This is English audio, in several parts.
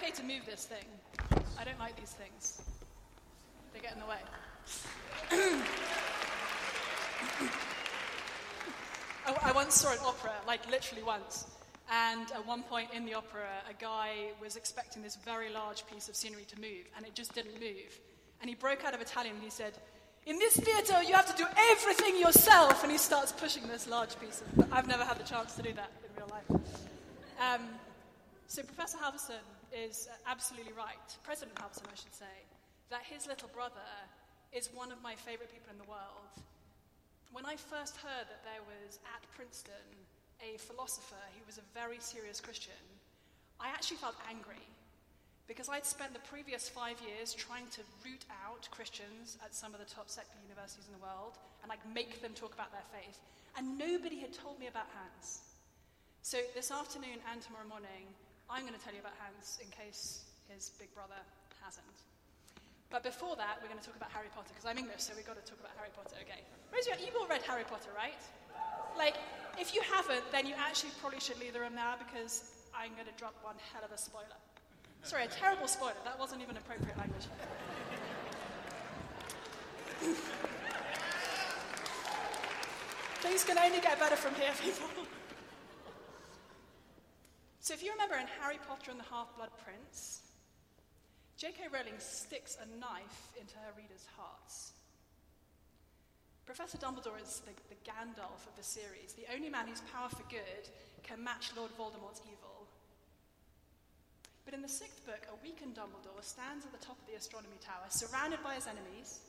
okay to move this thing? I don't like these things. They get in the way. I, I once saw an opera, like literally once. And at one point in the opera, a guy was expecting this very large piece of scenery to move, and it just didn't move. And he broke out of Italian and he said, In this theatre, you have to do everything yourself. And he starts pushing this large piece of. I've never had the chance to do that in real life. Um, so, Professor Halvorson is absolutely right, President Halvorson, I should say, that his little brother is one of my favorite people in the world. When I first heard that there was at Princeton a philosopher who was a very serious Christian, I actually felt angry because I'd spent the previous five years trying to root out Christians at some of the top secular universities in the world and like make them talk about their faith, and nobody had told me about Hans. So this afternoon and tomorrow morning, I'm going to tell you about Hans in case his big brother hasn't. But before that, we're going to talk about Harry Potter because I'm English, so we've got to talk about Harry Potter. Okay, Rosie, you've all read Harry Potter, right? Like, if you haven't, then you actually probably should leave the room now because I'm going to drop one hell of a spoiler. Sorry, a terrible spoiler. That wasn't even appropriate language. Things can only get better from here, people. So, if you remember in Harry Potter and the Half Blood Prince, J.K. Rowling sticks a knife into her readers' hearts. Professor Dumbledore is the, the Gandalf of the series, the only man whose power for good can match Lord Voldemort's evil. But in the sixth book, a weakened Dumbledore stands at the top of the astronomy tower, surrounded by his enemies,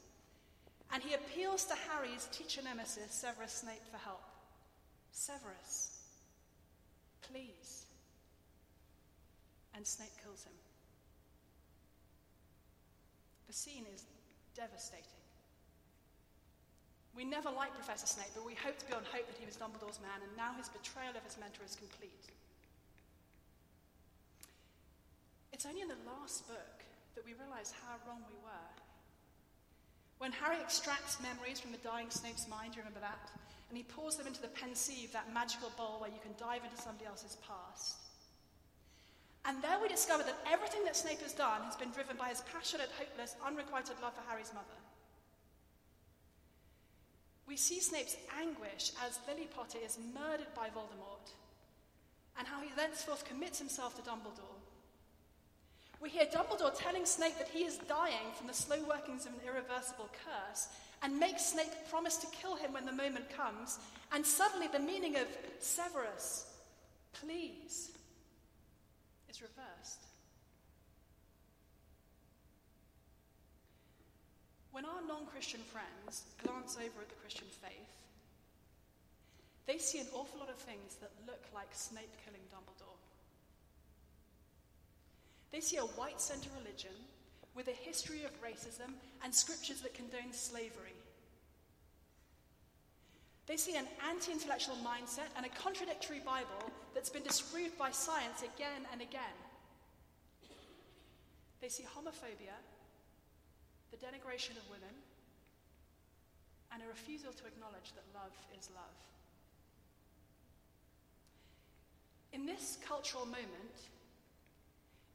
and he appeals to Harry's teacher nemesis, Severus Snape, for help. Severus, please. And Snape kills him. The scene is devastating. We never liked Professor Snape, but we hoped beyond hope that he was Dumbledore's man, and now his betrayal of his mentor is complete. It's only in the last book that we realize how wrong we were. When Harry extracts memories from the dying Snape's mind, you remember that? And he pours them into the Pensieve, that magical bowl where you can dive into somebody else's past. And there we discover that everything that Snape has done has been driven by his passionate, hopeless, unrequited love for Harry's mother. We see Snape's anguish as Lily Potter is murdered by Voldemort, and how he thenceforth commits himself to Dumbledore. We hear Dumbledore telling Snape that he is dying from the slow workings of an irreversible curse, and makes Snape promise to kill him when the moment comes, and suddenly the meaning of Severus, please, is reversed. When our non Christian friends glance over at the Christian faith, they see an awful lot of things that look like Snape killing Dumbledore. They see a white centre religion with a history of racism and scriptures that condone slavery. They see an anti intellectual mindset and a contradictory Bible that's been disproved by science again and again. They see homophobia the denigration of women, and a refusal to acknowledge that love is love. In this cultural moment,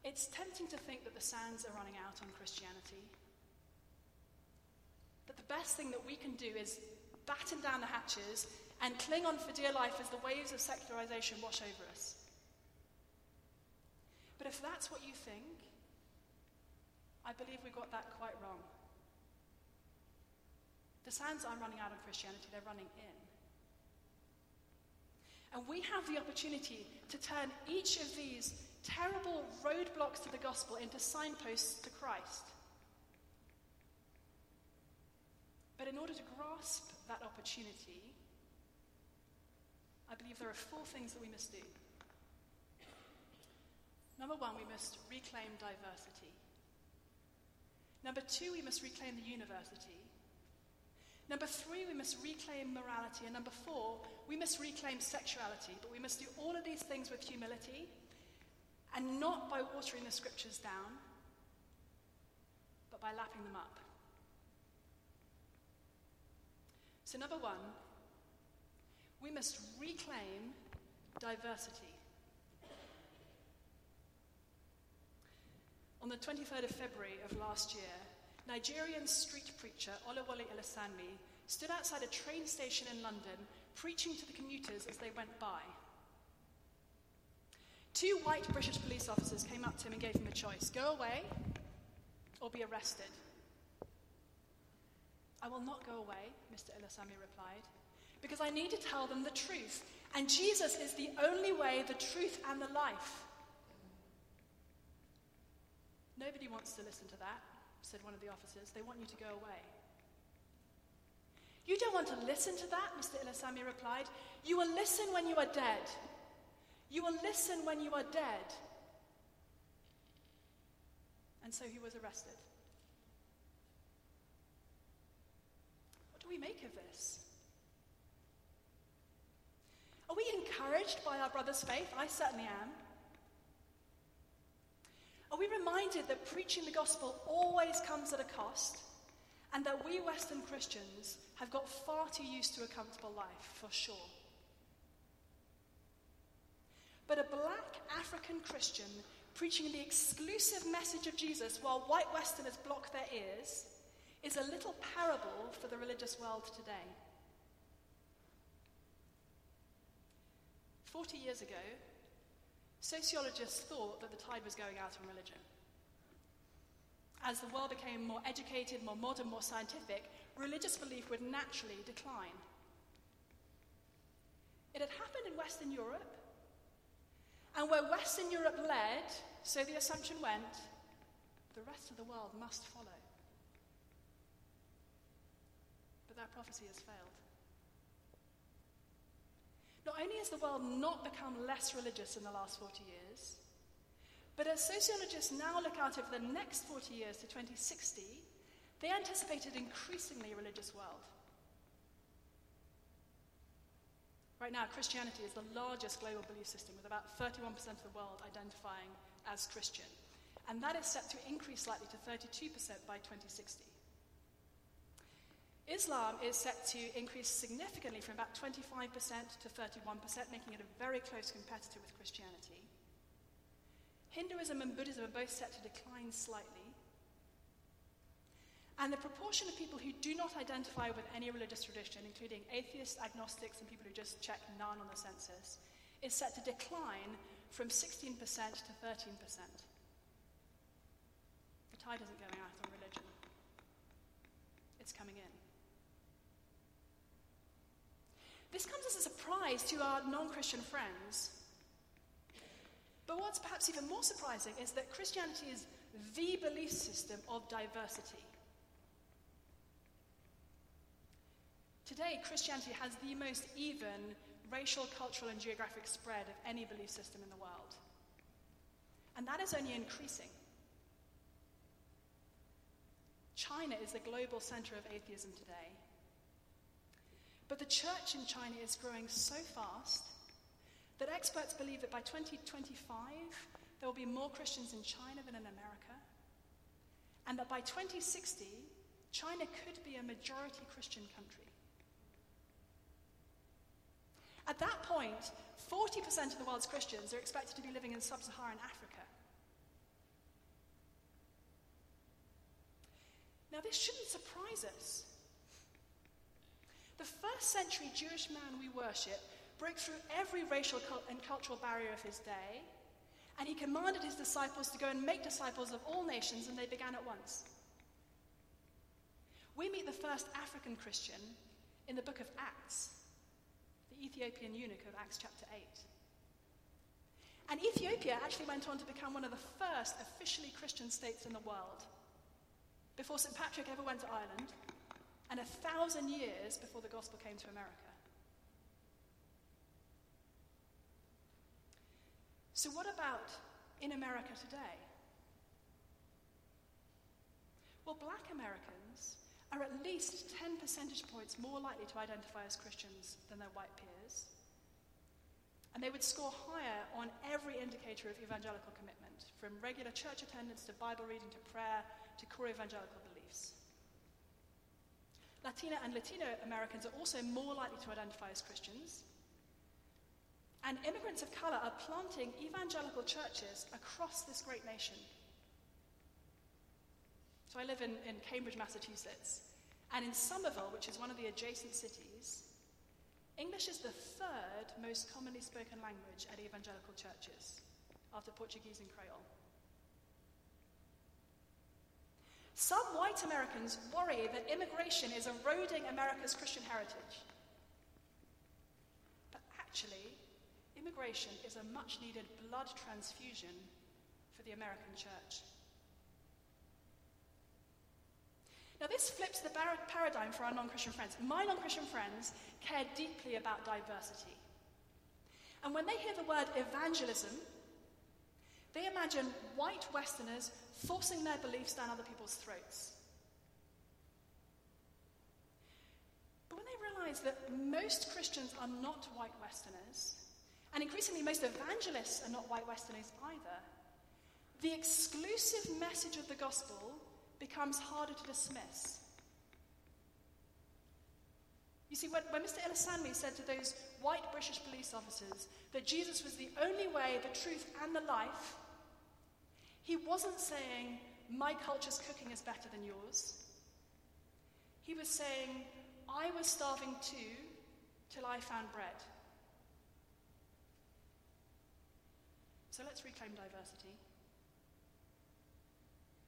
it's tempting to think that the sands are running out on Christianity. That the best thing that we can do is batten down the hatches and cling on for dear life as the waves of secularization wash over us. But if that's what you think, I believe we got that quite wrong. The sands aren't running out of Christianity, they're running in. And we have the opportunity to turn each of these terrible roadblocks to the gospel into signposts to Christ. But in order to grasp that opportunity, I believe there are four things that we must do. Number one, we must reclaim diversity. Number two, we must reclaim the university. Number three, we must reclaim morality. And number four, we must reclaim sexuality. But we must do all of these things with humility and not by watering the scriptures down, but by lapping them up. So, number one, we must reclaim diversity. on the 23rd of February of last year, Nigerian street preacher Olawale Ilesanmi stood outside a train station in London preaching to the commuters as they went by. Two white British police officers came up to him and gave him a choice go away or be arrested. I will not go away, Mr. Ilesanmi replied, because I need to tell them the truth. And Jesus is the only way, the truth, and the life. Nobody wants to listen to that, said one of the officers. They want you to go away. You don't want to listen to that, Mr. Ilesanmi replied. You will listen when you are dead. You will listen when you are dead. And so he was arrested. Do we make of this? Are we encouraged by our brother's faith? I certainly am. Are we reminded that preaching the gospel always comes at a cost and that we Western Christians have got far too used to a comfortable life, for sure? But a black African Christian preaching the exclusive message of Jesus while white Westerners block their ears is a little parable for the religious world today. Forty years ago, Sociologists thought that the tide was going out on religion. As the world became more educated, more modern, more scientific, religious belief would naturally decline. It had happened in Western Europe. And where Western Europe led, so the assumption went, the rest of the world must follow. That prophecy has failed. Not only has the world not become less religious in the last 40 years, but as sociologists now look out over the next 40 years to 2060, they anticipate an increasingly religious world. Right now, Christianity is the largest global belief system, with about 31% of the world identifying as Christian. And that is set to increase slightly to 32% by 2060. Islam is set to increase significantly from about 25% to 31%, making it a very close competitor with Christianity. Hinduism and Buddhism are both set to decline slightly. And the proportion of people who do not identify with any religious tradition, including atheists, agnostics, and people who just check none on the census, is set to decline from 16% to 13%. The tide isn't going out on religion, it's coming in. This comes as a surprise to our non Christian friends. But what's perhaps even more surprising is that Christianity is the belief system of diversity. Today, Christianity has the most even racial, cultural, and geographic spread of any belief system in the world. And that is only increasing. China is the global center of atheism today. But the church in China is growing so fast that experts believe that by 2025 there will be more Christians in China than in America, and that by 2060 China could be a majority Christian country. At that point, 40% of the world's Christians are expected to be living in sub Saharan Africa. Now, this shouldn't surprise us. The first century Jewish man we worship broke through every racial and cultural barrier of his day, and he commanded his disciples to go and make disciples of all nations, and they began at once. We meet the first African Christian in the book of Acts, the Ethiopian eunuch of Acts chapter 8. And Ethiopia actually went on to become one of the first officially Christian states in the world. Before St. Patrick ever went to Ireland, and a thousand years before the gospel came to America. So, what about in America today? Well, black Americans are at least 10 percentage points more likely to identify as Christians than their white peers. And they would score higher on every indicator of evangelical commitment, from regular church attendance to Bible reading to prayer to core evangelical beliefs. Latina and Latino Americans are also more likely to identify as Christians. And immigrants of color are planting evangelical churches across this great nation. So I live in, in Cambridge, Massachusetts. And in Somerville, which is one of the adjacent cities, English is the third most commonly spoken language at evangelical churches, after Portuguese and Creole. Some white Americans worry that immigration is eroding America's Christian heritage. But actually, immigration is a much needed blood transfusion for the American church. Now, this flips the paradigm for our non Christian friends. My non Christian friends care deeply about diversity. And when they hear the word evangelism, they imagine white Westerners forcing their beliefs down other people's throats. But when they realize that most Christians are not white Westerners, and increasingly most evangelists are not white Westerners either, the exclusive message of the gospel becomes harder to dismiss. You see, when, when Mr. Ilesanmi said to those white British police officers that Jesus was the only way, the truth, and the life, he wasn't saying, My culture's cooking is better than yours. He was saying, I was starving too till I found bread. So let's reclaim diversity.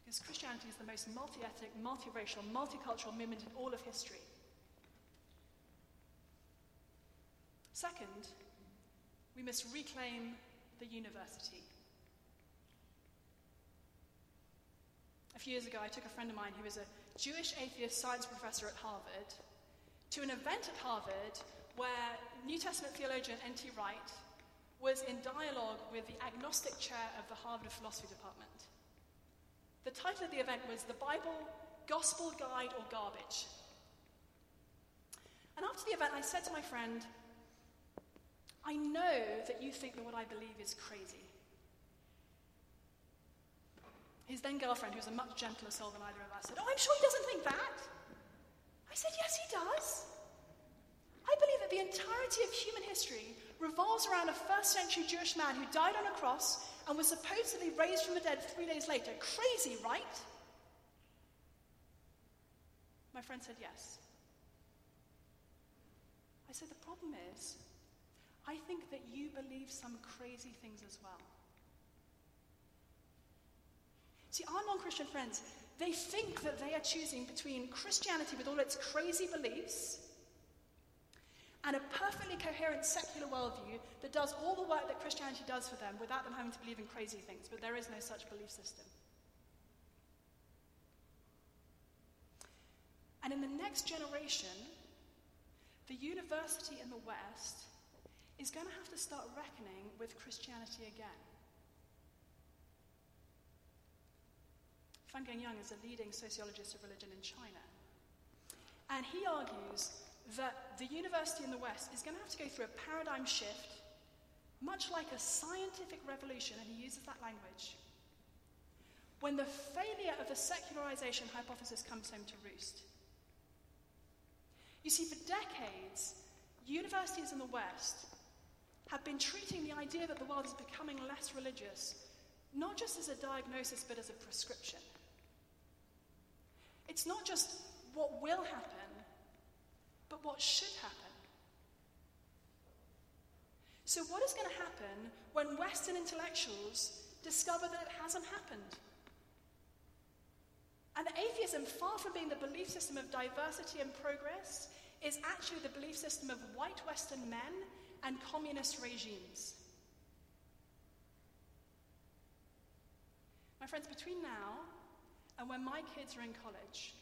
Because Christianity is the most multi ethnic, multiracial, multicultural movement in all of history. Second, we must reclaim the university. A few years ago, I took a friend of mine who was a Jewish atheist science professor at Harvard to an event at Harvard where New Testament theologian N.T. Wright was in dialogue with the agnostic chair of the Harvard Philosophy Department. The title of the event was The Bible, Gospel Guide, or Garbage. And after the event, I said to my friend, I know that you think that what I believe is crazy. His then girlfriend, who was a much gentler soul than either of us, said, Oh, I'm sure he doesn't think that. I said, Yes, he does. I believe that the entirety of human history revolves around a first century Jewish man who died on a cross and was supposedly raised from the dead three days later. Crazy, right? My friend said yes. I said, The problem is, I think that you believe some crazy things as well. See, our non Christian friends, they think that they are choosing between Christianity with all its crazy beliefs and a perfectly coherent secular worldview that does all the work that Christianity does for them without them having to believe in crazy things, but there is no such belief system. And in the next generation, the university in the West is going to have to start reckoning with Christianity again. Fenggang Yang is a leading sociologist of religion in China. And he argues that the university in the West is going to have to go through a paradigm shift, much like a scientific revolution, and he uses that language. When the failure of the secularization hypothesis comes home to roost. You see, for decades, universities in the West have been treating the idea that the world is becoming less religious not just as a diagnosis but as a prescription. It's not just what will happen, but what should happen. So, what is going to happen when Western intellectuals discover that it hasn't happened? And that atheism, far from being the belief system of diversity and progress, is actually the belief system of white Western men and communist regimes. My friends, between now and when my kids are in college,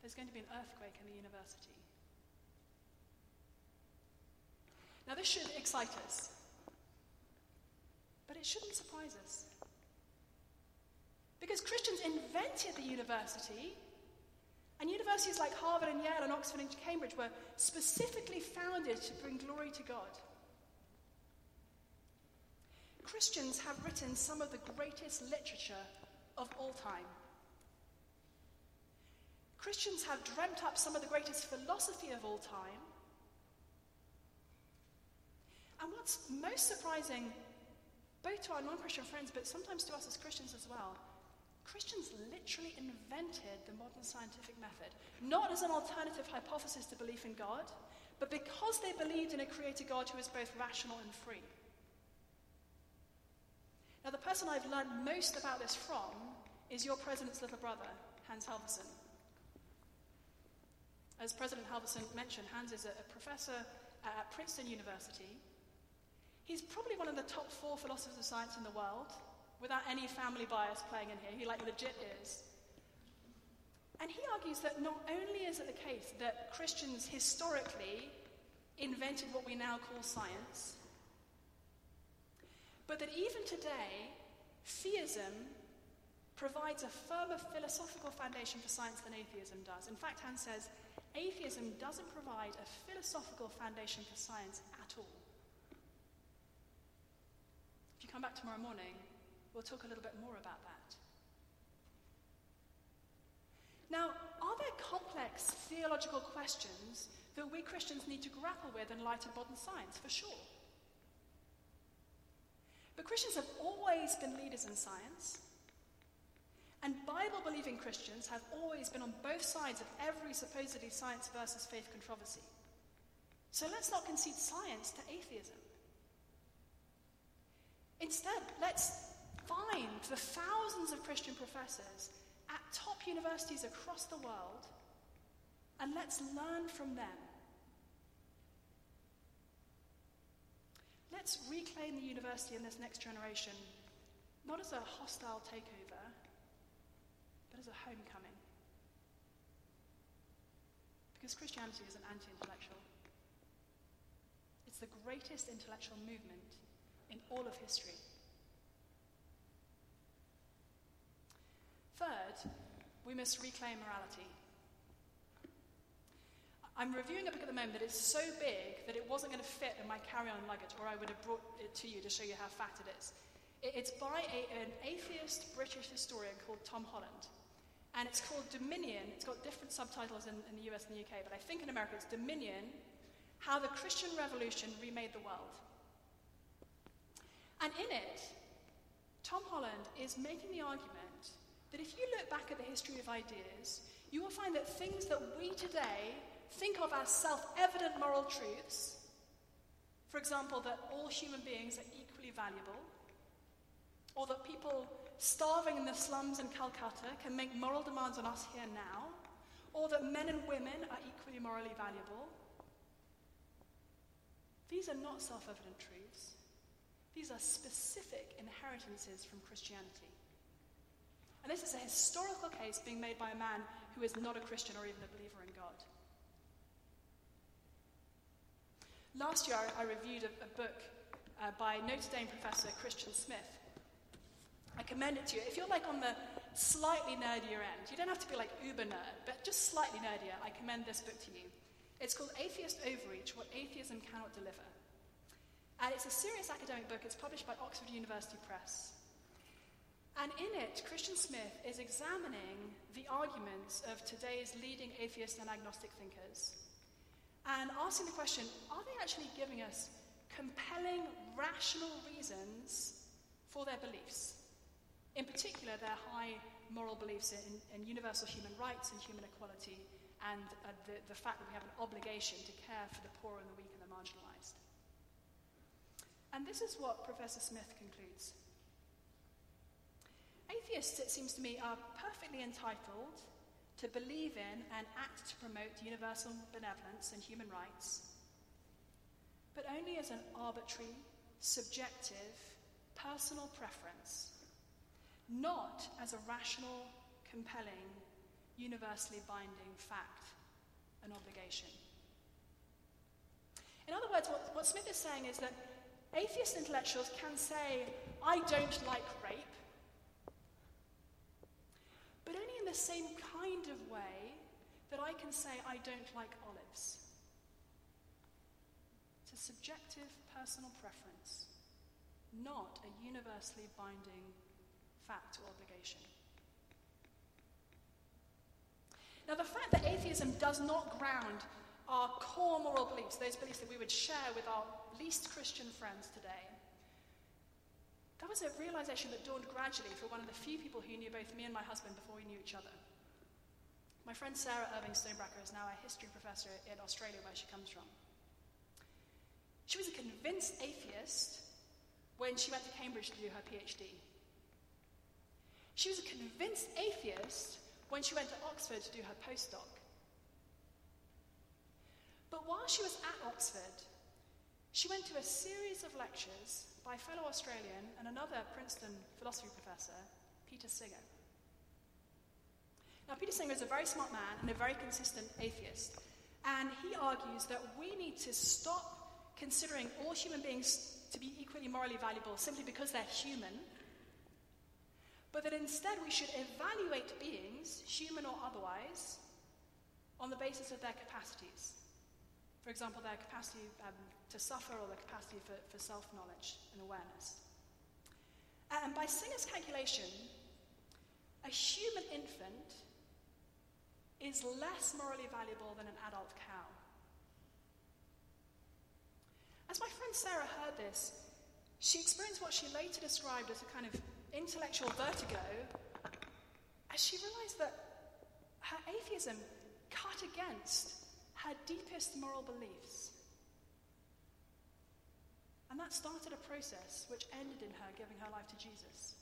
there's going to be an earthquake in the university. Now, this should excite us, but it shouldn't surprise us. Because Christians invented the university, and universities like Harvard and Yale and Oxford and Cambridge were specifically founded to bring glory to God. Christians have written some of the greatest literature of all time. Christians have dreamt up some of the greatest philosophy of all time. And what's most surprising, both to our non Christian friends, but sometimes to us as Christians as well, Christians literally invented the modern scientific method, not as an alternative hypothesis to belief in God, but because they believed in a creator God who is both rational and free. Now, the person I've learned most about this from is your president's little brother, Hans Halvorson. As President Halvorson mentioned, Hans is a, a professor at Princeton University. He's probably one of the top four philosophers of science in the world, without any family bias playing in here. He like legit is. And he argues that not only is it the case that Christians historically invented what we now call science, but that even today, theism provides a firmer philosophical foundation for science than atheism does. In fact, Hans says atheism doesn't provide a philosophical foundation for science at all. If you come back tomorrow morning, we'll talk a little bit more about that. Now, are there complex theological questions that we Christians need to grapple with in light of modern science? For sure. But Christians have always been leaders in science. And Bible believing Christians have always been on both sides of every supposedly science versus faith controversy. So let's not concede science to atheism. Instead, let's find the thousands of Christian professors at top universities across the world and let's learn from them. Let's reclaim the university in this next generation, not as a hostile takeover, but as a homecoming. Because Christianity is an anti intellectual. It's the greatest intellectual movement in all of history. Third, we must reclaim morality. I'm reviewing a book at the moment that is so big that it wasn't going to fit in my carry on luggage, or I would have brought it to you to show you how fat it is. It's by a, an atheist British historian called Tom Holland. And it's called Dominion. It's got different subtitles in, in the US and the UK, but I think in America it's Dominion How the Christian Revolution Remade the World. And in it, Tom Holland is making the argument that if you look back at the history of ideas, you will find that things that we today think of as self evident moral truths, for example, that all human beings are equally valuable, or that people starving in the slums in Calcutta can make moral demands on us here now, or that men and women are equally morally valuable. These are not self evident truths. These are specific inheritances from Christianity. And this is a historical case being made by a man who is not a Christian or even a believer in God. Last year, I, reviewed a, a book uh, by Notre Dame professor Christian Smith I commend it to you. If you're like on the slightly nerdier end, you don't have to be like uber nerd, but just slightly nerdier, I commend this book to you. It's called Atheist Overreach What Atheism Cannot Deliver. And it's a serious academic book. It's published by Oxford University Press. And in it, Christian Smith is examining the arguments of today's leading atheist and agnostic thinkers and asking the question are they actually giving us compelling, rational reasons for their beliefs? In particular, their high moral beliefs in, in universal human rights and human equality, and uh, the, the fact that we have an obligation to care for the poor and the weak and the marginalized. And this is what Professor Smith concludes. Atheists, it seems to me, are perfectly entitled to believe in and act to promote universal benevolence and human rights, but only as an arbitrary, subjective, personal preference not as a rational, compelling, universally binding fact and obligation. In other words, what, what Smith is saying is that atheist intellectuals can say, I don't like rape, but only in the same kind of way that I can say, I don't like olives. It's a subjective personal preference, not a universally binding fact or obligation. Now, the fact that atheism does not ground our core moral beliefs, those beliefs that we would share with our least Christian friends today, that was a realization that dawned gradually for one of the few people who knew both me and my husband before we knew each other. My friend Sarah Irving Stonebraker is now a history professor in Australia, where she comes from. She was a convinced atheist when she went to Cambridge to do her PhD. She was a convinced atheist when she went to Oxford to do her postdoc. But while she was at Oxford, she went to a series of lectures by fellow Australian and another Princeton philosophy professor, Peter Singer. Now, Peter Singer is a very smart man and a very consistent atheist, and he argues that we need to stop considering all human beings to be equally morally valuable simply because they're human, but that instead we should evaluate beings, human or otherwise, on the basis of their capacities. For example, their capacity um, to suffer or their capacity for, for self knowledge and awareness. And by Singer's calculation, a human infant is less morally valuable than an adult cow. As my friend Sarah heard this, she experienced what she later described as a kind of intellectual vertigo as she realized that her atheism cut against her deepest moral beliefs. And that started a process which ended in her giving her life to Jesus.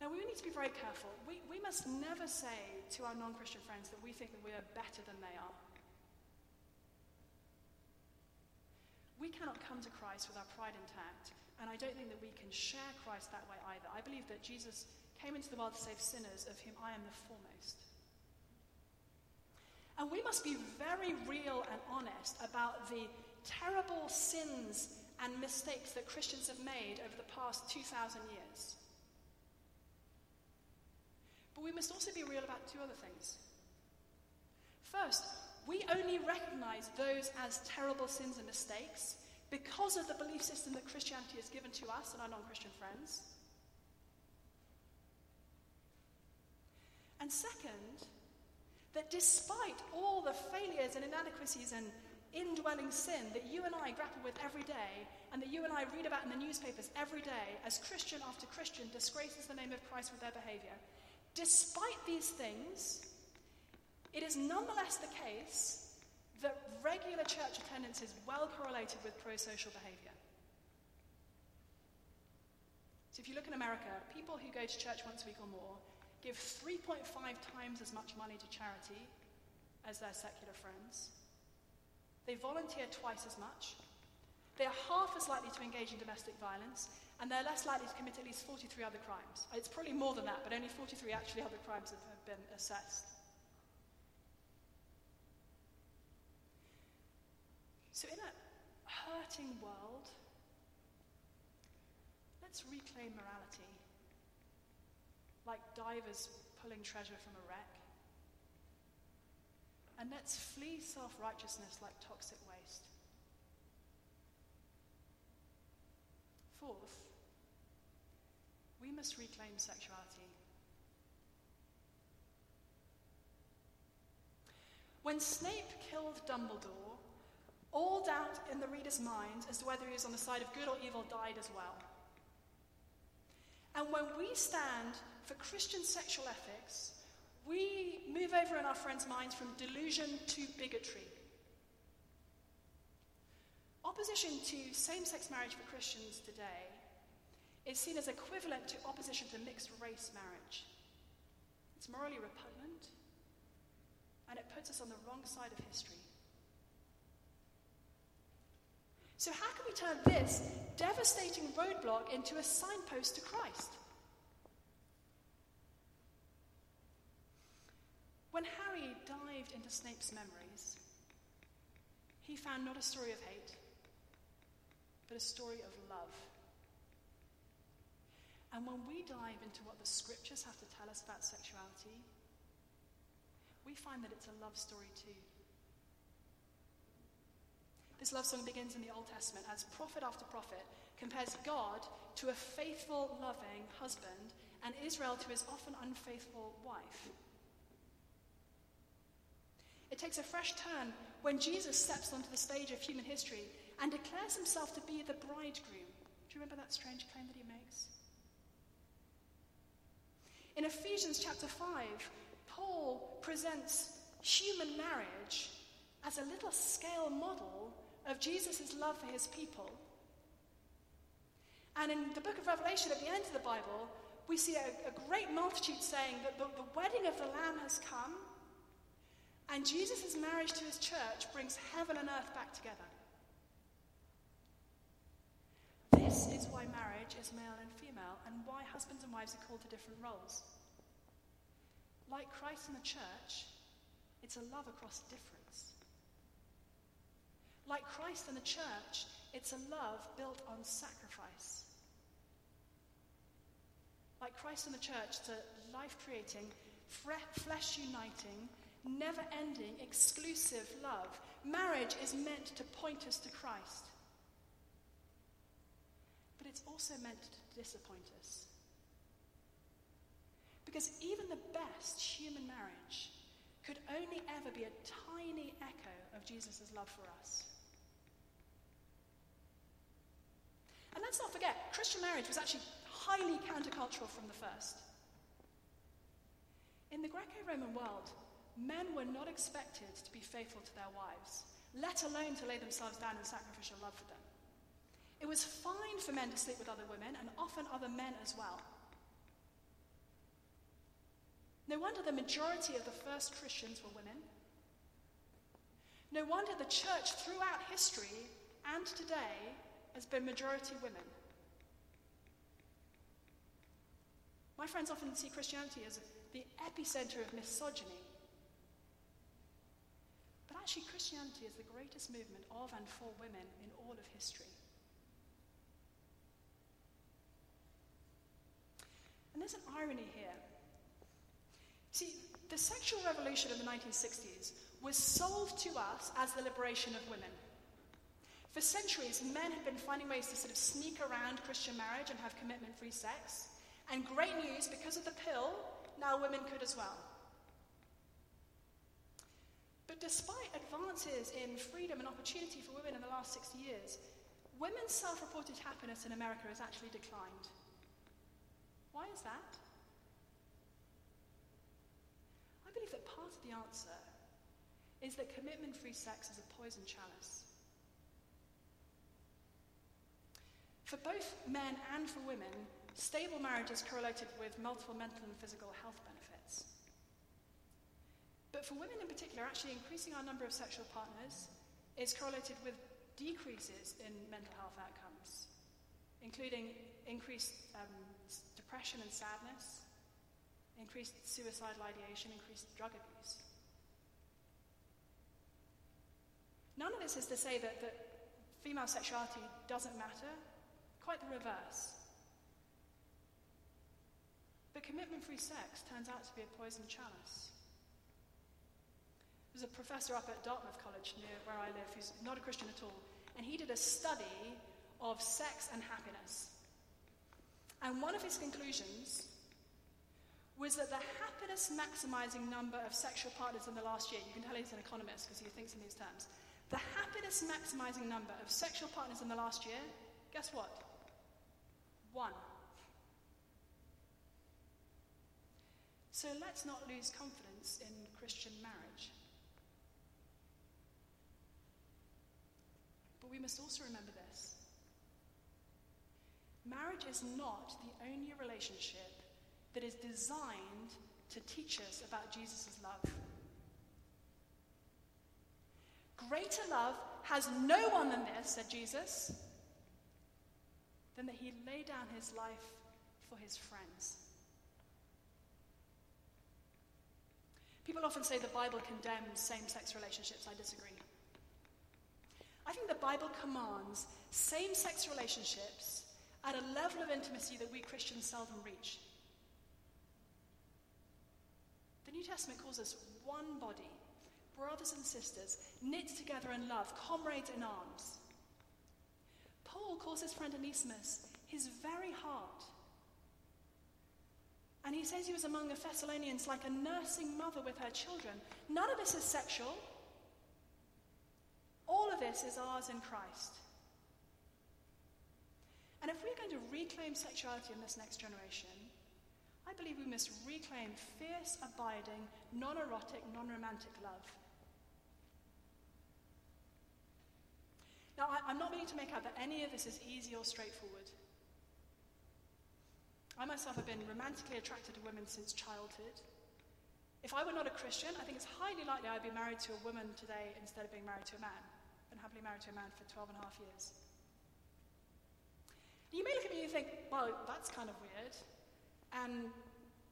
Now, we need to be very careful. We, we must never say to our non Christian friends that we think that we are better than they are. We cannot come to Christ with our pride intact, and I don't think that we can share Christ that way either. I believe that Jesus came into the world to save sinners, of whom I am the foremost. And we must be very real and honest about the terrible sins and mistakes that Christians have made over the past 2,000 years. But we must also be real about two other things. First, we only recognize those as terrible sins and mistakes because of the belief system that Christianity has given to us and our non Christian friends. And second, that despite all the failures and inadequacies and indwelling sin that you and I grapple with every day, and that you and I read about in the newspapers every day, as Christian after Christian disgraces the name of Christ with their behavior, despite these things, it is nonetheless the case that regular church attendance is well correlated with pro social behavior. So if you look in America, people who go to church once a week or more give 3.5 times as much money to charity as their secular friends. They volunteer twice as much. They are half as likely to engage in domestic violence, and they're less likely to commit at least 43 other crimes. It's probably more than that, but only 43 actually other crimes have, have been assessed. So, in a hurting world, let's reclaim morality like divers pulling treasure from a wreck. And let's flee self righteousness like toxic waste. Fourth, we must reclaim sexuality. When Snape killed Dumbledore, all doubt in the reader's mind as to whether he was on the side of good or evil died as well. And when we stand for Christian sexual ethics, we move over in our friends' minds from delusion to bigotry. Opposition to same sex marriage for Christians today is seen as equivalent to opposition to mixed race marriage. It's morally repugnant, and it puts us on the wrong side of history. So, how can we turn this devastating roadblock into a signpost to Christ? When Harry dived into Snape's memories, he found not a story of hate, but a story of love. And when we dive into what the scriptures have to tell us about sexuality, we find that it's a love story too. This love song begins in the Old Testament as prophet after prophet compares God to a faithful, loving husband and Israel to his often unfaithful wife. It takes a fresh turn when Jesus steps onto the stage of human history and declares himself to be the bridegroom. Do you remember that strange claim that he makes? In Ephesians chapter 5, Paul presents human marriage as a little scale model of Jesus' love for his people. And in the book of Revelation, at the end of the Bible, we see a, a great multitude saying that the, the wedding of the Lamb has come, and Jesus' marriage to his church brings heaven and earth back together. This is why marriage is male and female, and why husbands and wives are called to different roles. Like Christ in the church, it's a love across difference. Like Christ in the church, it's a love built on sacrifice. Like Christ in the church, it's a life creating, flesh uniting, never ending, exclusive love. Marriage is meant to point us to Christ, it's also meant to disappoint us. Because even the best human marriage could only ever be a tiny echo of Jesus' love for us. And let's not forget, Christian marriage was actually highly countercultural from the first. In the Greco Roman world, men were not expected to be faithful to their wives, let alone to lay themselves down in sacrificial love for them. It was fine for men to sleep with other women, and often other men as well. No wonder the majority of the first Christians were women. No wonder the church throughout history and today has been majority women. My friends often see Christianity as the epicenter of misogyny. But actually, Christianity is the greatest movement of and for women in all of history. And there's an irony here. See, the sexual revolution of the 1960s was sold to us as the liberation of women. For centuries, men had been finding ways to sort of sneak around Christian marriage and have commitment free sex. And great news, because of the pill, now women could as well. But despite advances in freedom and opportunity for women in the last 60 years, women's self reported happiness in America has actually declined. Why is that? I believe that part of the answer is that commitment free sex is a poison chalice. For both men and for women, Stable marriage is correlated with multiple mental and physical health benefits. But for women in particular, actually increasing our number of sexual partners is correlated with decreases in mental health outcomes, including increased um, depression and sadness, increased suicidal ideation, increased drug abuse. None of this is to say that, that female sexuality doesn't matter, quite the reverse. But commitment free sex turns out to be a poison chalice. There's a professor up at Dartmouth College near where I live who's not a Christian at all, and he did a study of sex and happiness. And one of his conclusions was that the happiness maximizing number of sexual partners in the last year, you can tell he's an economist because he thinks in these terms, the happiness maximizing number of sexual partners in the last year, guess what? One. So let's not lose confidence in Christian marriage. But we must also remember this marriage is not the only relationship that is designed to teach us about Jesus' love. Greater love has no one than this, said Jesus, than that he laid down his life for his friends. People often say the Bible condemns same sex relationships. I disagree. I think the Bible commands same sex relationships at a level of intimacy that we Christians seldom reach. The New Testament calls us one body, brothers and sisters, knit together in love, comrades in arms. Paul calls his friend Onesimus his very heart. And he says he was among the Thessalonians like a nursing mother with her children. None of this is sexual. All of this is ours in Christ. And if we're going to reclaim sexuality in this next generation, I believe we must reclaim fierce, abiding, non erotic, non romantic love. Now, I, am not meaning to make out that any of this is easy or straightforward. I myself have been romantically attracted to women since childhood. If I were not a Christian, I think it's highly likely I'd be married to a woman today instead of being married to a man. I've been happily married to a man for 12 and a half years. You may look at me and think, well, that's kind of weird. And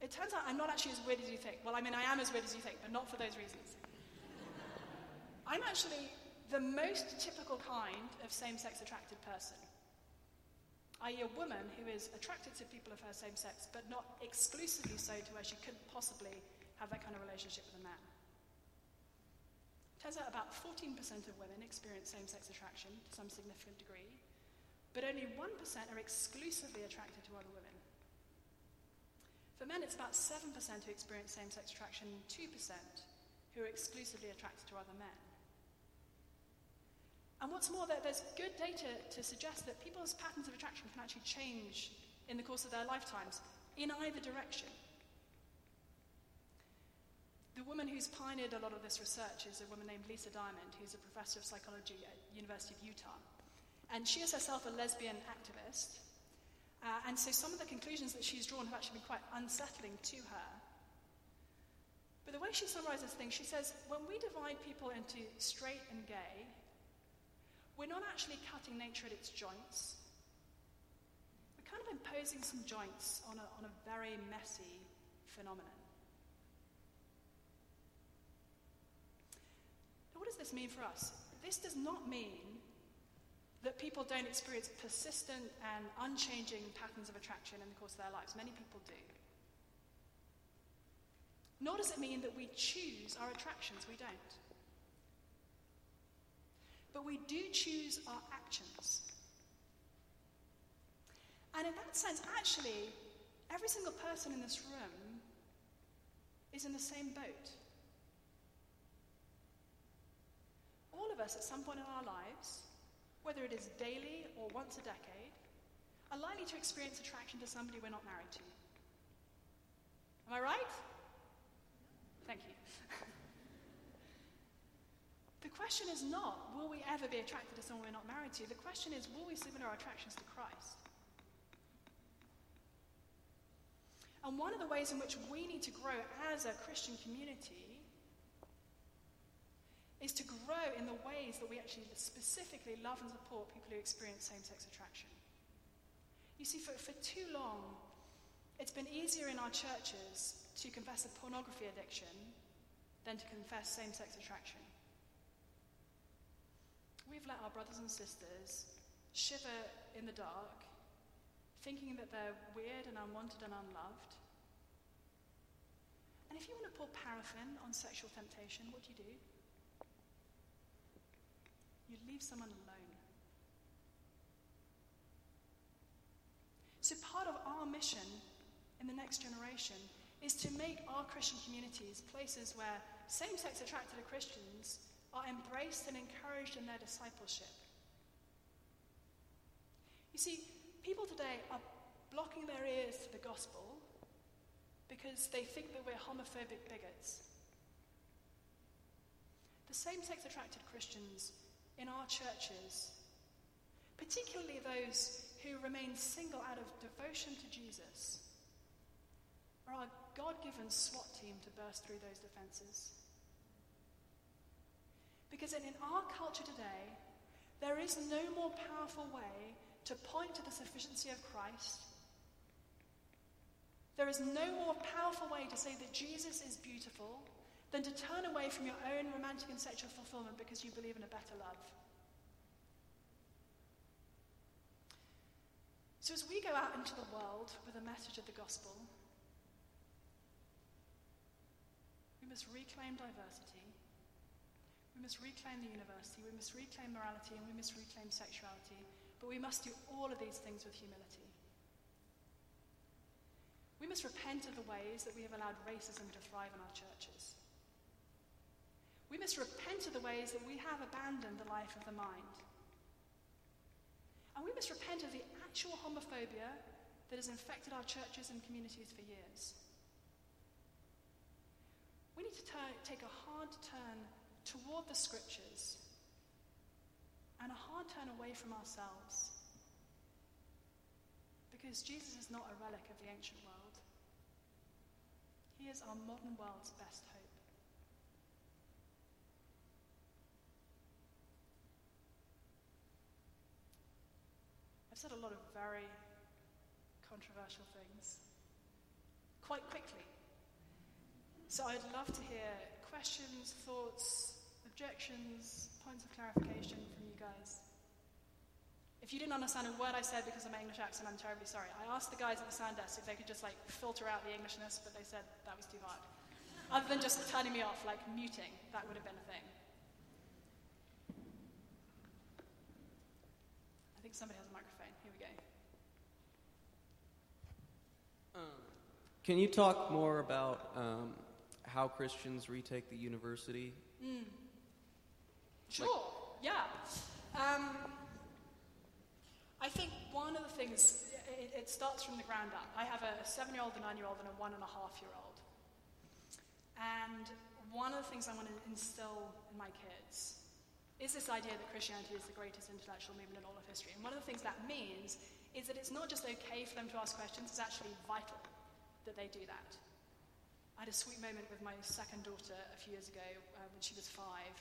it turns out I'm not actually as weird as you think. Well, I mean, I am as weird as you think, but not for those reasons. I'm actually the most typical kind of same sex attracted person i.e., a woman who is attracted to people of her same sex, but not exclusively so to where she couldn't possibly have that kind of relationship with a man. Turns out about 14% of women experience same sex attraction to some significant degree, but only 1% are exclusively attracted to other women. For men, it's about 7% who experience same sex attraction, 2% who are exclusively attracted to other men. And what's more, there's good data to suggest that people's patterns of attraction can actually change in the course of their lifetimes in either direction. The woman who's pioneered a lot of this research is a woman named Lisa Diamond, who's a professor of psychology at the University of Utah. And she is herself a lesbian activist. Uh, and so some of the conclusions that she's drawn have actually been quite unsettling to her. But the way she summarizes things, she says, when we divide people into straight and gay, we're not actually cutting nature at its joints. We're kind of imposing some joints on a, on a very messy phenomenon. Now, what does this mean for us? This does not mean that people don't experience persistent and unchanging patterns of attraction in the course of their lives. Many people do. Nor does it mean that we choose our attractions. We don't. But we do choose our actions. And in that sense, actually, every single person in this room is in the same boat. all of us at some point in our lives, whether it is daily or once a decade, are likely to experience attraction to somebody we're not married to. Am I right? Thank you. the question is not, will we ever be attracted to someone we're not married to? The question is, will we submit our attractions to Christ? And one of the ways in which we need to grow as a Christian community is to grow in the ways that we actually specifically love and support people who experience same sex attraction. You see, for, for too long, it's been easier in our churches to confess a pornography addiction than to confess same sex attraction. We've let our brothers and sisters shiver in the dark, thinking that they're weird and unwanted and unloved. And if you want to pour paraffin on sexual temptation, what do you do? Leave someone alone. So, part of our mission in the next generation is to make our Christian communities places where same sex attracted Christians are embraced and encouraged in their discipleship. You see, people today are blocking their ears to the gospel because they think that we're homophobic bigots. The same sex attracted Christians in our churches, particularly those who remain single out of devotion to Jesus, are our God given SWAT team to burst through those defenses. Because in our culture today, there is no more powerful way to point to the sufficiency of Christ. There is no more powerful way to say that Jesus is beautiful than to turn away from your own romantic and sexual fulfillment because you believe in a better love. So, as we go out into the world with a message of the gospel, we must reclaim diversity, we must reclaim the university, we must reclaim morality, and we must reclaim sexuality. But we must do all of these things with humility. We must repent of the ways that we have allowed racism to thrive in our churches. We must repent of the ways that we have abandoned the life of the mind. And we must repent of the actual homophobia that has infected our churches and communities for years. We need to turn, take a hard turn toward the scriptures and a hard turn away from ourselves. Because Jesus is not a relic of the ancient world, He is our modern world's best hope. I've said a lot of very controversial things quite quickly. So I'd love to hear questions, thoughts, objections, points of clarification from you guys. If you didn't understand a word I said because of my English accent, I'm terribly sorry. I asked the guys at the sound desk if they could just like filter out the Englishness, but they said that was too hard. Other than just turning me off, like muting, that would have been a thing. I think somebody has a microphone. Here we go. Um, can you talk more about um, how Christians retake the university? Sure, yeah. Um, I think one of the things, it, it starts from the ground up. I have a seven year old, a nine year old, and a one and a half year old. And one of the things I want to instill in my kids is this idea that Christianity is the greatest intellectual movement in all of history. And one of the things that means is that it's not just okay for them to ask questions, it's actually vital that they do that. I had a sweet moment with my second daughter a few years ago uh, when she was five.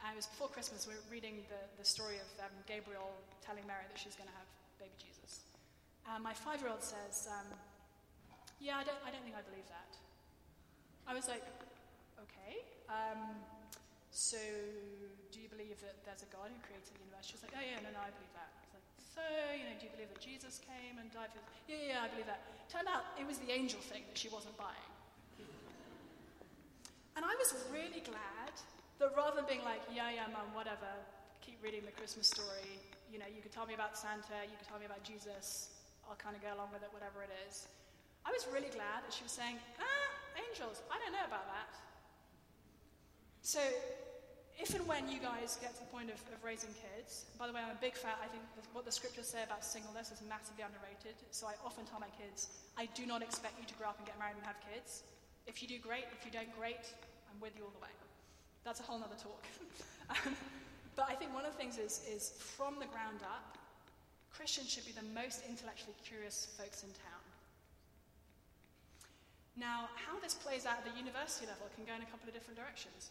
And it was before Christmas, we were reading the, the story of um, Gabriel telling Mary that she's going to have baby Jesus. And my five year old says, um, Yeah, I don't, I don't think I believe that. I was like, Okay. Um, so, do you believe that there's a God who created the universe? She was like, Oh, yeah, no, no, I believe that. So, you know, do you believe that Jesus came and died for. Yeah, yeah, yeah, I believe that. Turned out it was the angel thing that she wasn't buying. And I was really glad that rather than being like, yeah, yeah, mum, whatever, keep reading the Christmas story, you know, you could tell me about Santa, you could tell me about Jesus, I'll kind of go along with it, whatever it is. I was really glad that she was saying, ah, angels, I don't know about that. So, if and when you guys get to the point of, of raising kids, by the way, I'm a big fan, I think what the scriptures say about singleness is massively underrated. So, I often tell my kids, I do not expect you to grow up and get married and have kids. If you do, great. If you don't, great. I'm with you all the way. That's a whole other talk. um, but I think one of the things is, is from the ground up, Christians should be the most intellectually curious folks in town. Now, how this plays out at the university level can go in a couple of different directions.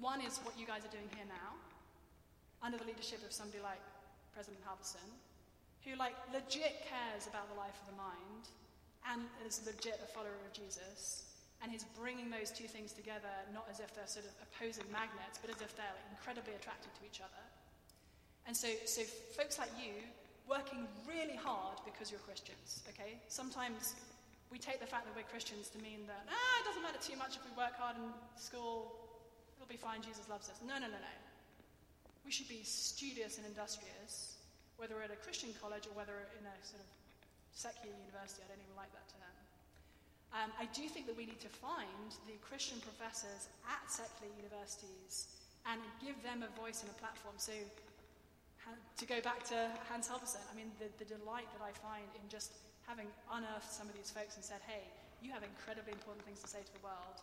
One is what you guys are doing here now, under the leadership of somebody like President Halvorson, who like legit cares about the life of the mind and is legit a follower of Jesus, and he's bringing those two things together not as if they're sort of opposing magnets, but as if they're like, incredibly attracted to each other. And so, so folks like you working really hard because you're Christians, okay? Sometimes we take the fact that we're Christians to mean that, ah, it doesn't matter too much if we work hard in school, it'll be fine, Jesus loves us. No, no, no, no. We should be studious and industrious, whether at a Christian college or whether in a sort of secular university. I don't even like that term. Um, I do think that we need to find the Christian professors at secular universities and give them a voice and a platform. So, to go back to Hans Halvorson, I mean, the, the delight that I find in just having unearthed some of these folks and said, hey, you have incredibly important things to say to the world.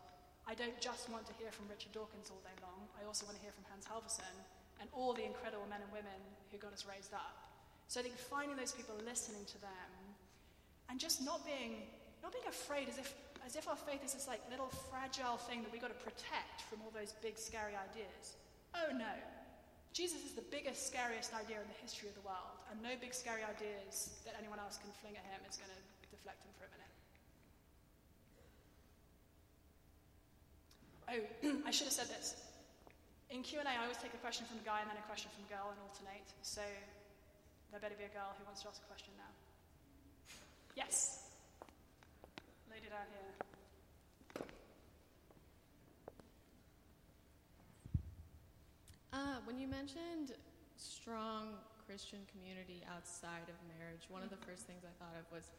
I don't just want to hear from Richard Dawkins all day long. I also want to hear from Hans Halvorson and all the incredible men and women who got us raised up. So I think finding those people, listening to them, and just not being not being afraid as if as if our faith is this like little fragile thing that we've got to protect from all those big scary ideas. Oh no. Jesus is the biggest, scariest idea in the history of the world, and no big scary ideas that anyone else can fling at him is going to deflect him for a minute. Oh, I should have said this. In Q&A, I always take a question from a guy and then a question from a girl and alternate. So there better be a girl who wants to ask a question now. Yes. Lady down here. Uh, when you mentioned strong Christian community outside of marriage, one of the first things I thought of was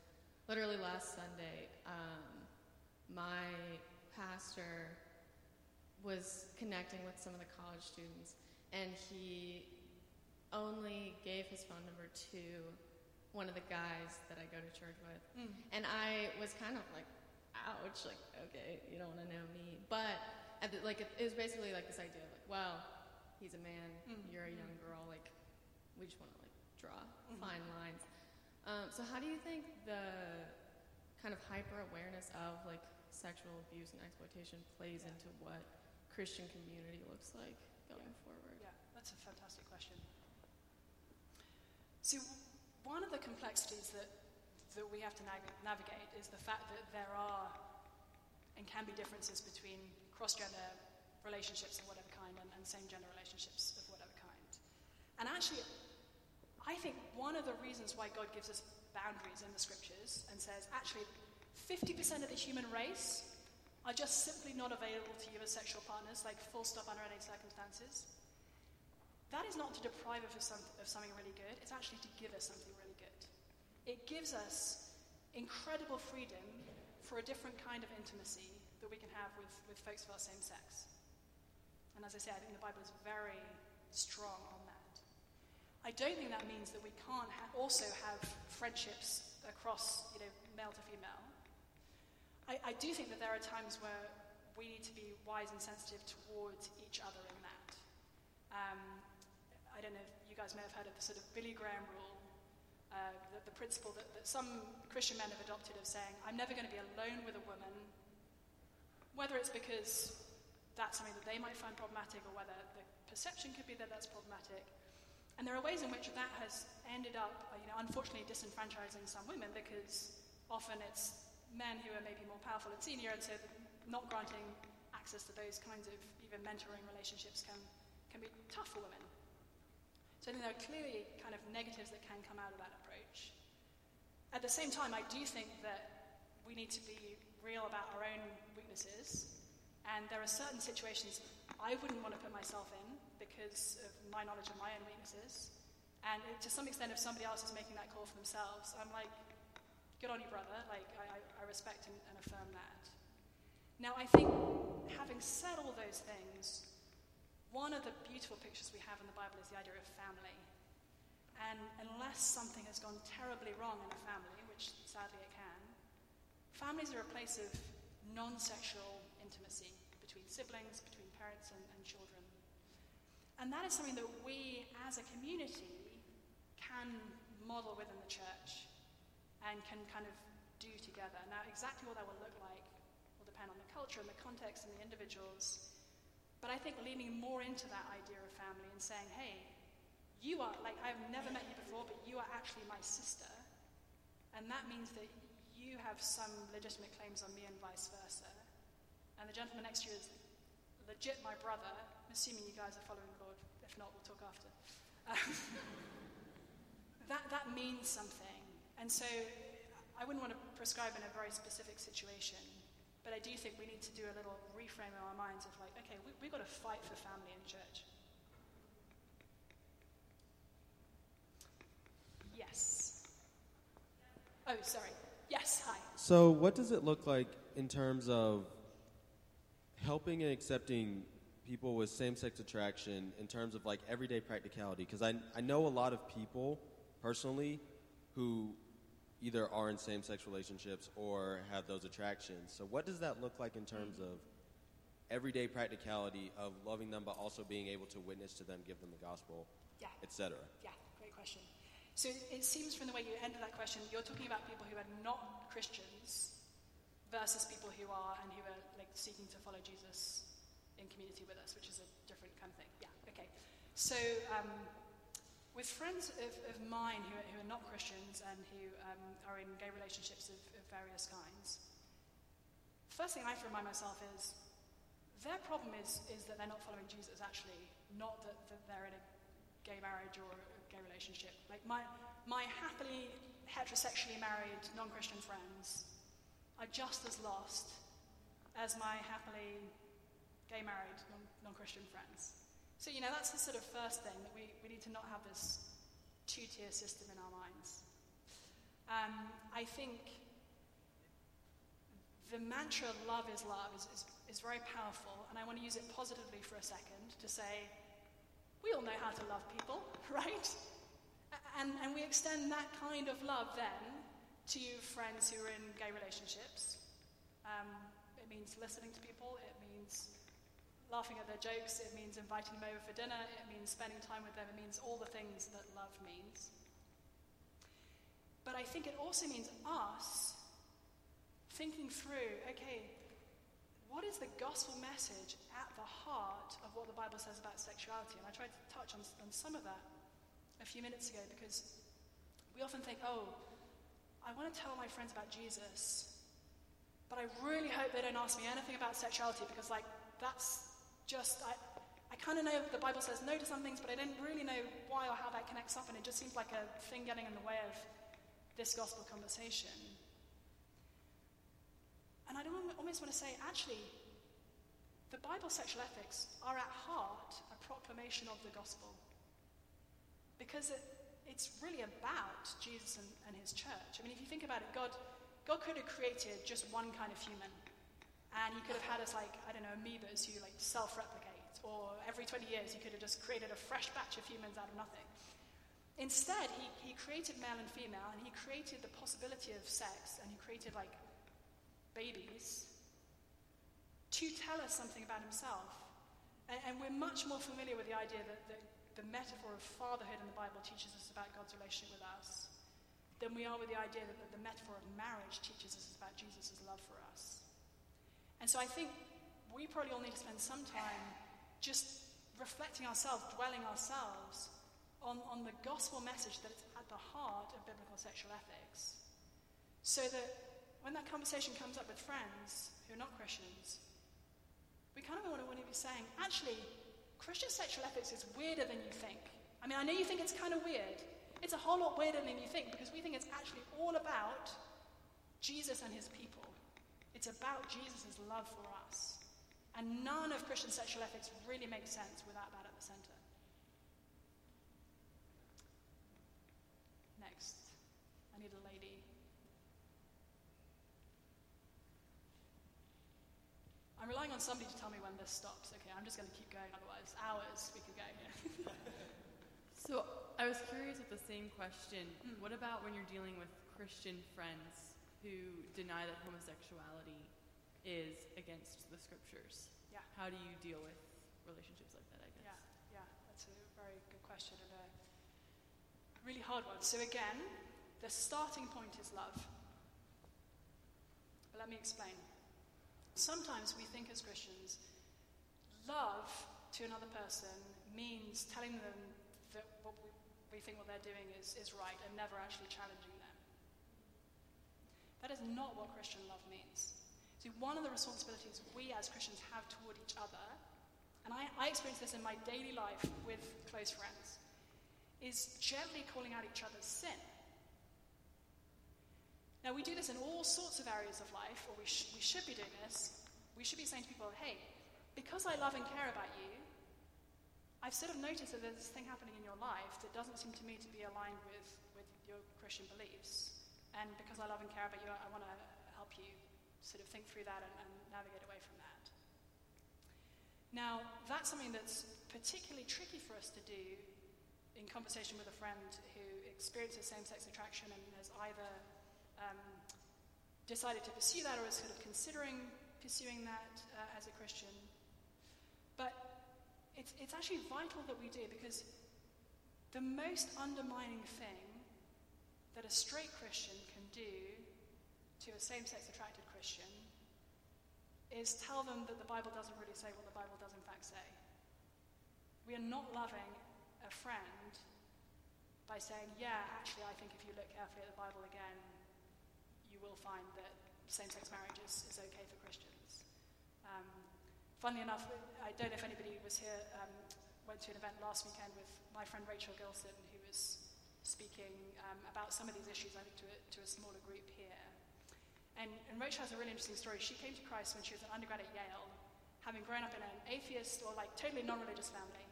literally last Sunday. Um, my pastor was connecting with some of the college students, and he only gave his phone number to one of the guys that I go to church with. Mm. And I was kind of like, ouch, like, okay, you don't want to know me. But at the, like, it, it was basically like this idea of like, well, he's a man, Mm. you're a young girl, like, we just want to like draw Mhm. fine lines. Um, so how do you think the kind of hyper awareness of like sexual abuse and exploitation plays Yeah. into what Christian community looks like going forward? Yeah, that's a fantastic question. So, one of the complexities that, that we have to nag- navigate is the fact that there are and can be differences between cross gender relationships of whatever kind and, and same gender relationships of whatever kind. And actually, I think one of the reasons why God gives us boundaries in the scriptures and says, actually, 50% of the human race are just simply not available to you as sexual partners, like full stop under any circumstances. That is not to deprive us of, some, of something really good, it's actually to give us something really good. It gives us incredible freedom for a different kind of intimacy that we can have with, with folks of our same sex. And as I say, I think the Bible is very strong on that. I don't think that means that we can't ha- also have friendships across, you know, male to female. I, I do think that there are times where we need to be wise and sensitive towards each other in that. Um, I don't know if you guys may have heard of the sort of Billy Graham rule, uh, the, the principle that, that some Christian men have adopted of saying, I'm never going to be alone with a woman, whether it's because that's something that they might find problematic or whether the perception could be that that's problematic. And there are ways in which that has ended up, you know, unfortunately disenfranchising some women because often it's men who are maybe more powerful and senior, and so not granting access to those kinds of even mentoring relationships can, can be tough for women. So I think there are clearly kind of negatives that can come out of that approach. At the same time, I do think that we need to be real about our own weaknesses, and there are certain situations I wouldn't want to put myself in because of my knowledge of my own weaknesses. And to some extent, if somebody else is making that call for themselves, I'm like, good on you, brother. Like, I, I, respect and, and affirm that. Now, I think having said all those things, one of the beautiful pictures we have in the Bible is the idea of family. And unless something has gone terribly wrong in a family, which sadly it can, families are a place of non sexual intimacy between siblings, between parents and, and children. And that is something that we as a community can model within the church and can kind of do together. Now, exactly what that will look like will depend on the culture and the context and the individuals. But I think leaning more into that idea of family and saying, hey, you are, like, I've never met you before, but you are actually my sister. And that means that you have some legitimate claims on me and vice versa. And the gentleman next to you is legit my brother, I'm assuming you guys are following the Lord. If not, we'll talk after. Um, that, that means something. And so I wouldn't want to prescribe in a very specific situation, but I do think we need to do a little reframe in our minds of like, okay, we, we've got to fight for family in church. Yes. Oh, sorry. Yes, hi. So, what does it look like in terms of helping and accepting people with same sex attraction in terms of like everyday practicality? Because I, I know a lot of people personally who either are in same sex relationships or have those attractions. So, what does that look like in terms of everyday practicality of loving them but also being able to witness to them, give them the gospel, Yeah. etc.? Yeah, great question. So it seems from the way you ended that question, you're talking about people who are not Christians versus people who are and who are like seeking to follow Jesus in community with us, which is a different kind of thing. Yeah, okay. So um, with friends of, of mine who are, who are not Christians and who um, are in gay relationships of, of various kinds, first thing I have to remind myself is their problem is, is that they're not following Jesus, actually, not that, that they're in a gay marriage or a gay relationship. Like my, my happily heterosexually married non-Christian friends are just as lost as my happily gay married non- non-Christian friends. So, you know, that's the sort of first thing that we, we need to not have this two-tier system in our minds. Um, I think the mantra love is love is, is, is very powerful, and I want to use it positively for a second to say, we all know how to love people, right? And, and we extend that kind of love then to friends who are in gay relationships. Um, it means listening to people, it laughing at their jokes, it means inviting them over for dinner, it means spending time with them, it means all the things that love means. But I think it also means us thinking through okay, what is the gospel message at the heart of what the Bible says about sexuality? And I tried to touch on, on some of that a few minutes ago because we often think, oh, I want to tell my friends about Jesus, but I really hope they don't ask me anything about sexuality because, like, that's just, I, I kind of know the Bible says no to some things, but I didn't really know why or how that connects up, and it just seems like a thing getting in the way of this gospel conversation. And I almost want to say, actually, the Bible's sexual ethics are at heart a proclamation of the gospel. Because it, it's really about Jesus and, and, his church. I mean, if you think about it, God, God could have created just one kind of human. And he could have had us like, I don't know, amoebas who like self-replicate. Or every 20 years he could have just created a fresh batch of humans out of nothing. Instead, he, he created male and female, and he created the possibility of sex, and he created like babies to tell us something about himself. And, and we're much more familiar with the idea that the, the metaphor of fatherhood in the Bible teaches us about God's relationship with us than we are with the idea that the metaphor of marriage teaches us about Jesus' love for us. And so I think we probably all need to spend some time just reflecting ourselves, dwelling ourselves on, on the gospel message that is at the heart of biblical sexual ethics. So that when that conversation comes up with friends who are not Christians, we kind of want to, want to be saying, actually, Christian sexual ethics is weirder than you think. I mean, I know you think it's kind of weird. It's a whole lot weirder than you think because we think it's actually all about Jesus and his people. It's about Jesus' love for us. And none of Christian sexual ethics really makes sense without that at the center. Next. I need a lady. I'm relying on somebody to tell me when this stops. Okay, I'm just going to keep going, otherwise, hours we could go here. so, I was curious with the same question. Mm. What about when you're dealing with Christian friends who deny that homosexuality is against the scriptures? Yeah. How do you deal with relationships like that, I guess? Yeah, yeah, that's a very good question and a really hard one. So, again, the starting point is love. But let me explain. Sometimes we think as Christians, love to another person means telling them that what we, we think what they're doing is, is right and never actually challenging them. That is not what Christian love means. See, one of the responsibilities we as Christians have toward each other, and I, I experience this in my daily life with close friends, is gently calling out each other's sin. Now, we do this in all sorts of areas of life, or we, sh- we should be doing this. We should be saying to people, hey, because I love and care about you, I've sort of noticed that there's this thing happening in your life that doesn't seem to me to be aligned with, with your Christian beliefs. And because I love and care about you, I, I want to help you sort of think through that and, and navigate away from that. Now, that's something that's particularly tricky for us to do in conversation with a friend who experiences same sex attraction and has either um, decided to pursue that or is sort of considering pursuing that uh, as a Christian. But it's, it's actually vital that we do because the most undermining thing that a straight Christian can do to a same sex attracted Christian is tell them that the Bible doesn't really say what the Bible does in fact say. We are not loving a friend by saying, yeah, actually, I think if you look carefully at the Bible again, you will find that same-sex marriage is, is okay for Christians. Um, funnily enough, I don't know if anybody was here, um, went to an event last weekend with my friend Rachel Gilson, who was speaking um, about some of these issues, I think, to a, to a smaller group here. And, and Rachel has a really interesting story. She came to Christ when she was an undergrad at Yale, having grown up in an atheist or like totally non-religious family,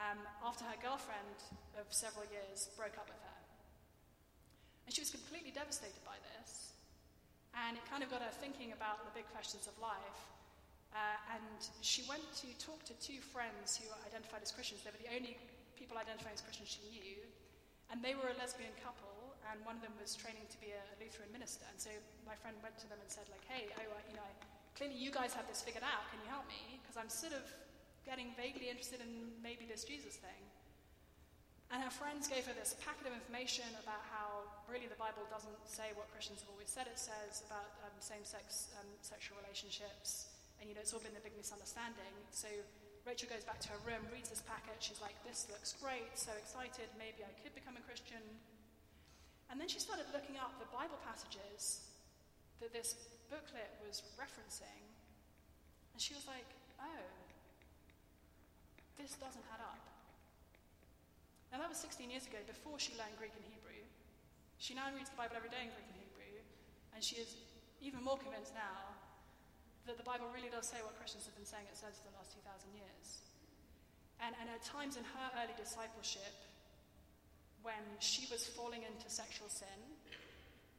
um, after her girlfriend of several years broke up with her. And she was completely devastated by this. And it kind of got her thinking about the big questions of life. Uh, and she went to talk to two friends who identified as Christians. They were the only people identifying as Christians she knew. And they were a lesbian couple, and one of them was training to be a, Lutheran minister. And so my friend went to them and said, like, hey, I, you know, clearly you guys have this figured out. Can you help me? Because I'm sort of getting vaguely interested in maybe this Jesus thing. And her friends gave her this packet of information about how really the Bible doesn't say what Christians have always said it says about um, same sex um, sexual relationships. And, you know, it's all been a big misunderstanding. So Rachel goes back to her room, reads this packet. She's like, this looks great, so excited. Maybe I could become a Christian. And then she started looking up the Bible passages that this booklet was referencing. And she was like, oh, this doesn't add up. Now, that was 16 years ago, before she learned Greek and Hebrew. She now reads the Bible every day in Greek and Hebrew, and she is even more convinced now that the Bible really does say what Christians have been saying it says for the last 2,000 years. And, and at times in her early discipleship, when she was falling into sexual sin,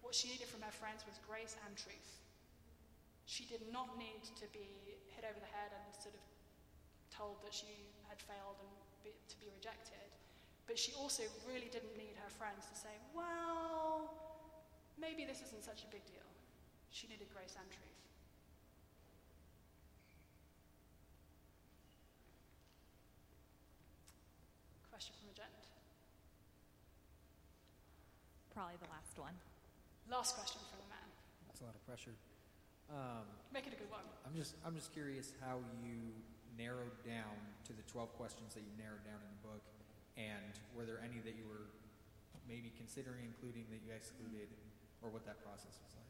what she needed from her friends was grace and truth. She did not need to be hit over the head and sort of told that she had failed and be, to be rejected. But she also really didn't need her friends to say, well, maybe this isn't such a big deal. She needed grace and truth. Question from the gent. Probably the last one. Last question for the man. That's a lot of pressure. Um, Make it a good one. I'm just I'm just curious how you narrowed down to the 12 questions that you narrowed down in the book, and were there any that you were maybe considering including that you excluded, or what that process was like?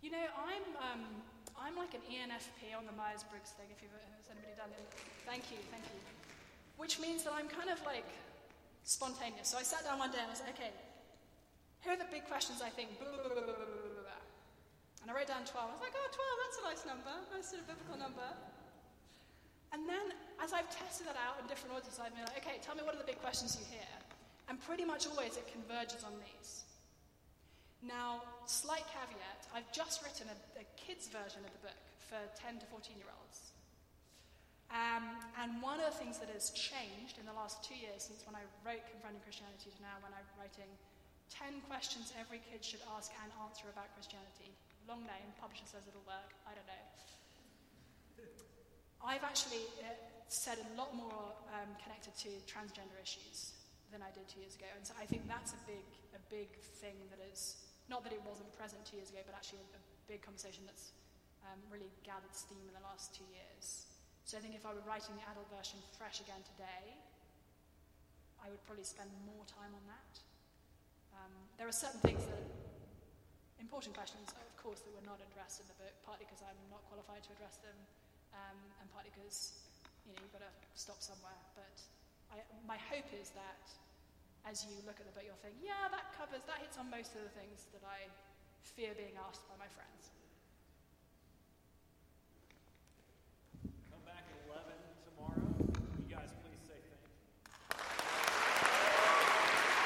You know, I'm um, I'm like an ENFP on the Myers Briggs thing. If you've has anybody done it, thank you, thank you. Which means that I'm kind of like spontaneous. So I sat down one day and I was like, okay, here are the big questions I think. Blah, blah, blah, and I wrote down 12. I was like, oh, 12, that's a nice number, nice sort of biblical number. And then, as I've tested that out in different orders, I've been like, okay, tell me what are the big questions you hear? And pretty much always it converges on these. Now, slight caveat I've just written a, a kids' version of the book for 10 to 14 year olds. Um, and one of the things that has changed in the last two years since when I wrote Confronting Christianity to now when I'm writing 10 questions every kid should ask and answer about Christianity long name, publisher says it'll work, I don't know. I've actually uh, said a lot more um, connected to transgender issues than I did two years ago, and so I think that's a big, a big thing that is not that it wasn't present two years ago, but actually a, a big conversation that's um, really gathered steam in the last two years. So I think if I were writing the adult version fresh again today, I would probably spend more time on that. Um, there are certain things that important questions, of course, that were not addressed in the book, partly because I'm not qualified to address them, um, and partly because you know you've got to stop somewhere. But I, my hope is that as you look at the book, you'll think, yeah, that covers, that hits on most of the things that I fear being asked by my friends.